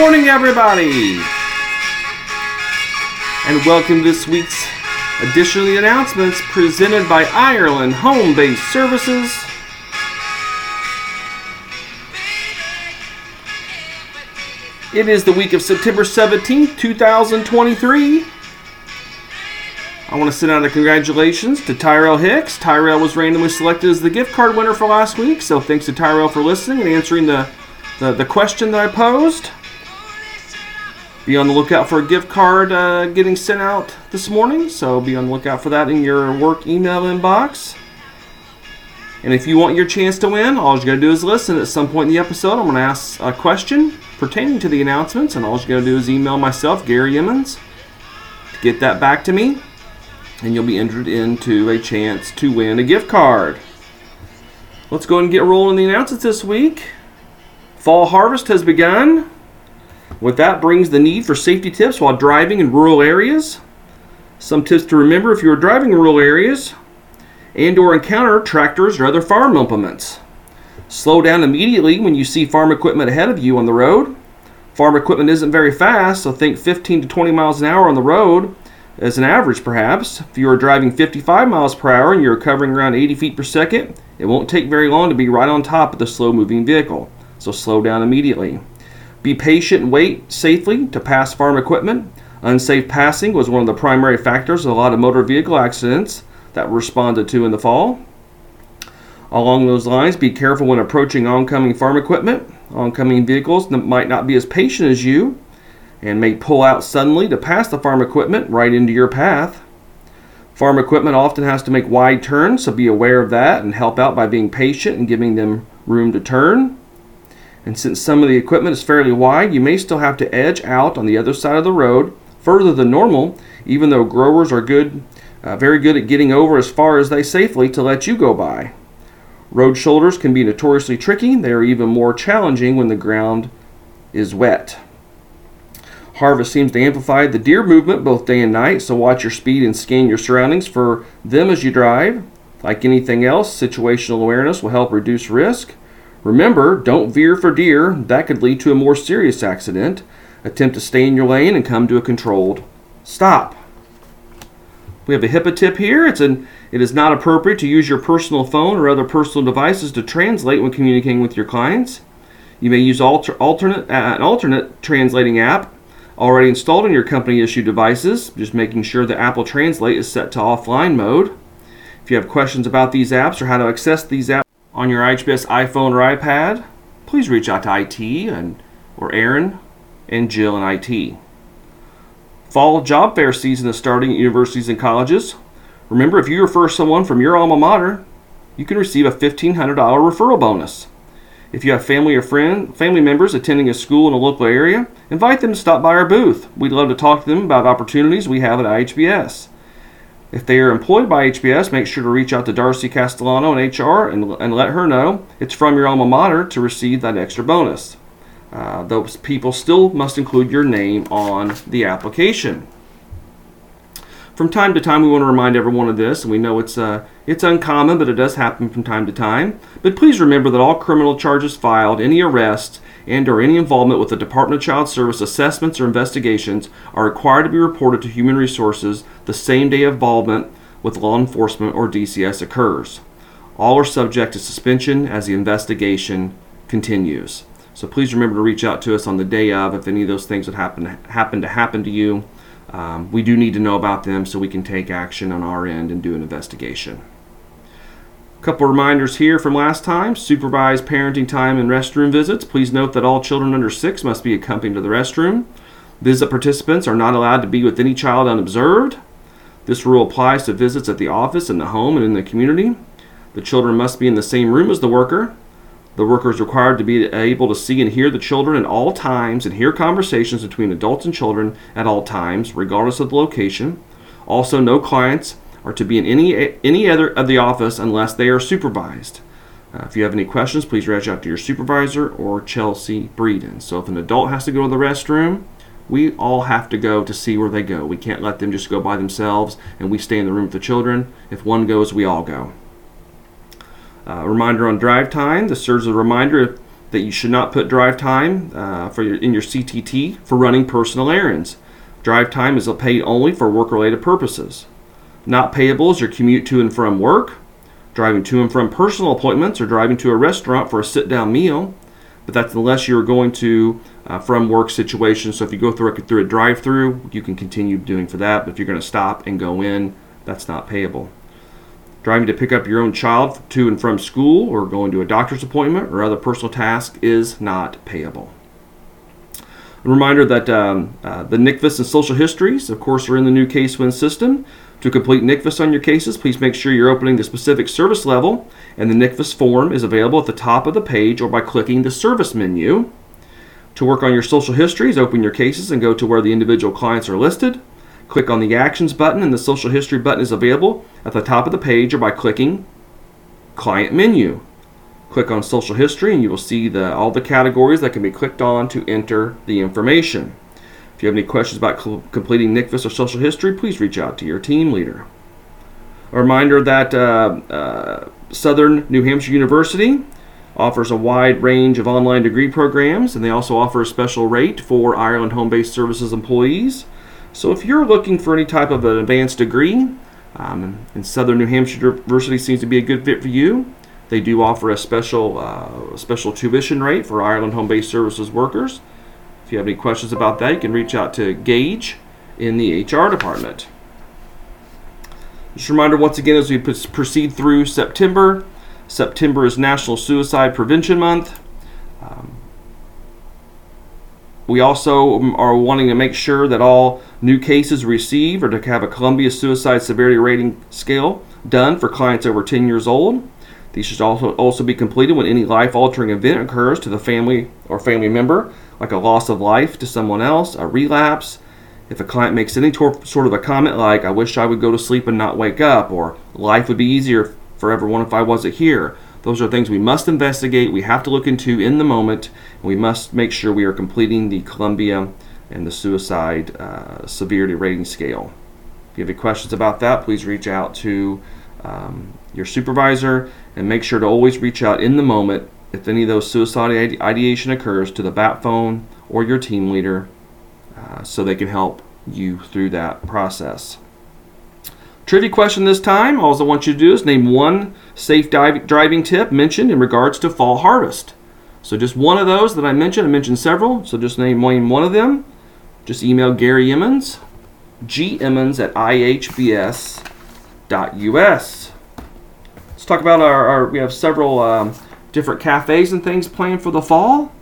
morning, everybody, and welcome to this week's edition of the announcements presented by Ireland Home Based Services. It is the week of September 17th, 2023. I want to send out a congratulations to Tyrell Hicks. Tyrell was randomly selected as the gift card winner for last week, so thanks to Tyrell for listening and answering the, the, the question that I posed. Be on the lookout for a gift card uh, getting sent out this morning, so be on the lookout for that in your work email inbox. And if you want your chance to win, all you gotta do is listen. At some point in the episode, I'm gonna ask a question pertaining to the announcements, and all you gotta do is email myself, Gary Emmons, to get that back to me and you'll be entered into a chance to win a gift card. Let's go and get rolling the announcements this week. Fall harvest has begun. With that brings the need for safety tips while driving in rural areas. Some tips to remember if you are driving in rural areas and or encounter tractors or other farm implements. Slow down immediately when you see farm equipment ahead of you on the road. Farm equipment isn't very fast, so think 15 to 20 miles an hour on the road as an average, perhaps, if you are driving 55 miles per hour and you're covering around 80 feet per second, it won't take very long to be right on top of the slow moving vehicle. So slow down immediately. Be patient and wait safely to pass farm equipment. Unsafe passing was one of the primary factors of a lot of motor vehicle accidents that were responded to in the fall. Along those lines, be careful when approaching oncoming farm equipment. Oncoming vehicles might not be as patient as you and may pull out suddenly to pass the farm equipment right into your path. Farm equipment often has to make wide turns, so be aware of that and help out by being patient and giving them room to turn. And since some of the equipment is fairly wide, you may still have to edge out on the other side of the road further than normal, even though growers are good, uh, very good at getting over as far as they safely to let you go by. Road shoulders can be notoriously tricky. They are even more challenging when the ground is wet. Harvest seems to amplify the deer movement both day and night, so watch your speed and scan your surroundings for them as you drive. Like anything else, situational awareness will help reduce risk. Remember, don't veer for deer, that could lead to a more serious accident. Attempt to stay in your lane and come to a controlled stop. We have a HIPAA tip here. It's an, it is not appropriate to use your personal phone or other personal devices to translate when communicating with your clients. You may use alter, alternate, uh, an alternate translating app already installed on your company issued devices, just making sure that Apple Translate is set to offline mode. If you have questions about these apps or how to access these apps on your IHBS iPhone or iPad, please reach out to IT and or Aaron and Jill in IT. Fall job fair season is starting at universities and colleges. Remember, if you refer someone from your alma mater, you can receive a $1,500 referral bonus. If you have family or friend, family members attending a school in a local area, invite them to stop by our booth. We'd love to talk to them about opportunities we have at IHBS. If they are employed by HBS, make sure to reach out to Darcy Castellano in HR and, and let her know it's from your alma mater to receive that extra bonus. Uh, those people still must include your name on the application. From time to time, we want to remind everyone of this, and we know it's uh, it's uncommon, but it does happen from time to time. But please remember that all criminal charges filed, any arrests, and or any involvement with the Department of Child Service assessments or investigations are required to be reported to Human Resources the same day involvement with law enforcement or DCS occurs. All are subject to suspension as the investigation continues. So please remember to reach out to us on the day of if any of those things would happen happen to happen to you um, we do need to know about them so we can take action on our end and do an investigation. Couple reminders here from last time supervised parenting time and restroom visits. Please note that all children under six must be accompanied to the restroom. Visit participants are not allowed to be with any child unobserved. This rule applies to visits at the office, in the home, and in the community. The children must be in the same room as the worker. The worker is required to be able to see and hear the children at all times and hear conversations between adults and children at all times, regardless of the location. Also, no clients are to be in any any other of the office unless they are supervised. Uh, if you have any questions, please reach out to your supervisor or Chelsea Breeden. So, if an adult has to go to the restroom, we all have to go to see where they go. We can't let them just go by themselves and we stay in the room with the children. If one goes, we all go. Uh, reminder on drive time. This serves as a reminder that you should not put drive time uh, for your, in your CTT for running personal errands. Drive time is paid only for work-related purposes. Not payable is your commute to and from work, driving to and from personal appointments, or driving to a restaurant for a sit-down meal. But that's unless you're going to uh, from work situation. So if you go through a, through a drive-through, you can continue doing for that. But if you're going to stop and go in, that's not payable driving to pick up your own child to and from school or going to a doctor's appointment or other personal task is not payable. A reminder that um, uh, the NCVIS and social histories, of course, are in the new CaseWin system. To complete NCVIS on your cases, please make sure you're opening the specific service level, and the NCVIS form is available at the top of the page or by clicking the service menu. To work on your social histories, open your cases and go to where the individual clients are listed. Click on the Actions button, and the Social History button is available at the top of the page or by clicking Client Menu. Click on Social History, and you will see the, all the categories that can be clicked on to enter the information. If you have any questions about cl- completing NCVIS or Social History, please reach out to your team leader. A reminder that uh, uh, Southern New Hampshire University offers a wide range of online degree programs, and they also offer a special rate for Ireland Home Based Services employees. So if you're looking for any type of an advanced degree, um, and Southern New Hampshire University seems to be a good fit for you. They do offer a special uh, special tuition rate for Ireland home-based services workers. If you have any questions about that, you can reach out to Gage in the HR department. Just a reminder once again as we proceed through September. September is National Suicide Prevention Month. Um, we also are wanting to make sure that all new cases receive or to have a Columbia Suicide Severity Rating Scale done for clients over 10 years old. These should also, also be completed when any life altering event occurs to the family or family member, like a loss of life to someone else, a relapse. If a client makes any tor- sort of a comment like, I wish I would go to sleep and not wake up, or life would be easier for everyone if I wasn't here, those are things we must investigate, we have to look into in the moment, and we must make sure we are completing the Columbia and the suicide uh, severity rating scale. If you have any questions about that, please reach out to um, your supervisor and make sure to always reach out in the moment if any of those suicide ideation occurs to the BAT phone or your team leader uh, so they can help you through that process. Trivia question this time. All I want you to do is name one safe driving tip mentioned in regards to fall harvest. So just one of those that I mentioned. I mentioned several, so just name one of them. Just email Gary Emmons, gemmons at ihbs.us. Let's talk about our, our we have several um, different cafes and things planned for the fall.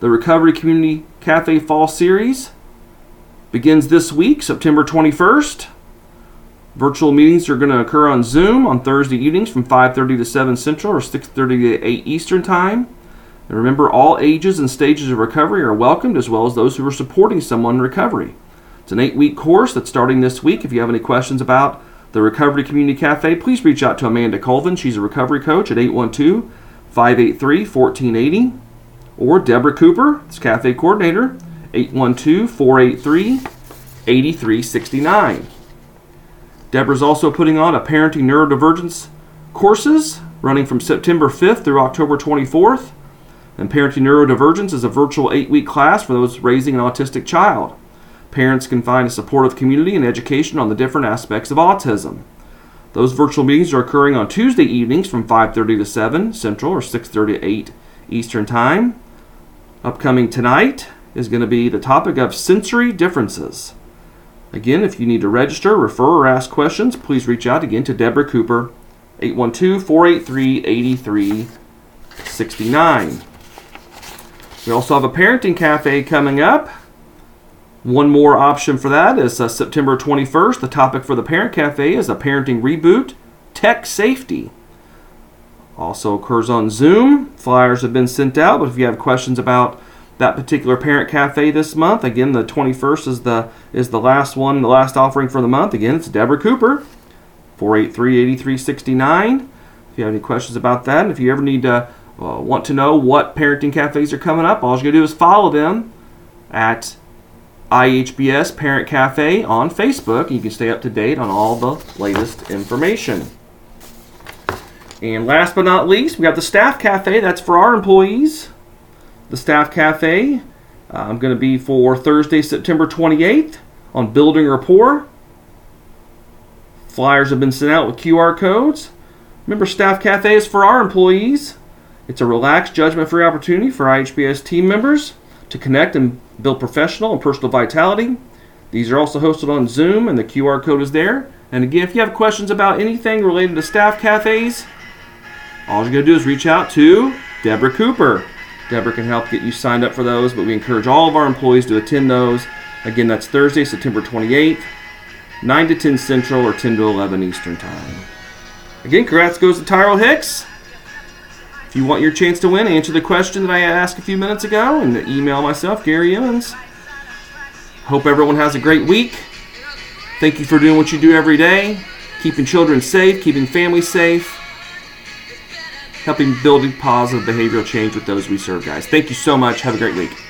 The Recovery Community Cafe Fall Series begins this week, September 21st. Virtual meetings are going to occur on Zoom on Thursday evenings from 5:30 to 7 Central or 6:30 to 8 Eastern Time. And remember, all ages and stages of recovery are welcomed, as well as those who are supporting someone in recovery. It's an eight-week course that's starting this week. If you have any questions about the Recovery Community Cafe, please reach out to Amanda Colvin. She's a recovery coach at 812 583 1480. Or Deborah Cooper, this cafe coordinator, 812 483 8369. Deborah's also putting on a parenting neurodivergence courses running from September 5th through October 24th. And Parenting Neurodivergence is a virtual eight week class for those raising an autistic child. Parents can find a supportive community and education on the different aspects of autism. Those virtual meetings are occurring on Tuesday evenings from 5:30 to 7 Central or 6:30 to 8 Eastern Time. Upcoming tonight is going to be the topic of sensory differences. Again, if you need to register, refer, or ask questions, please reach out again to Deborah Cooper, 812 483 8369. We also have a parenting cafe coming up. One more option for that is uh, September 21st. The topic for the Parent Cafe is a parenting reboot, tech safety. Also occurs on Zoom. Flyers have been sent out, but if you have questions about that particular parent cafe this month. Again, the 21st is the is the last one, the last offering for the month. Again, it's Deborah Cooper, 483-8369. If you have any questions about that, and if you ever need to uh, want to know what parenting cafes are coming up, all you gotta do is follow them at IHBS Parent Cafe on Facebook. You can stay up to date on all the latest information. And last but not least, we got the Staff Cafe. That's for our employees. the Staff Cafe. Uh, I'm going to be for Thursday, September 28th on Building Rapport. Flyers have been sent out with QR codes. Remember, Staff Cafe is for our employees. It's a relaxed, judgment free opportunity for IHBS team members to connect and build professional and personal vitality. These are also hosted on Zoom, and the QR code is there. And again, if you have questions about anything related to staff cafes, all you're going to do is reach out to Deborah Cooper. Deborah can help get you signed up for those, but we encourage all of our employees to attend those. Again, that's Thursday, September 28th, 9 to 10 Central or 10 to 11 Eastern Time. Again, congrats goes to Tyrell Hicks. If you want your chance to win, answer the question that I asked a few minutes ago and email myself, Gary Emmons. Hope everyone has a great week. Thank you for doing what you do every day, keeping children safe, keeping families safe, helping building positive behavioral change with those we serve, guys. Thank you so much. Have a great week.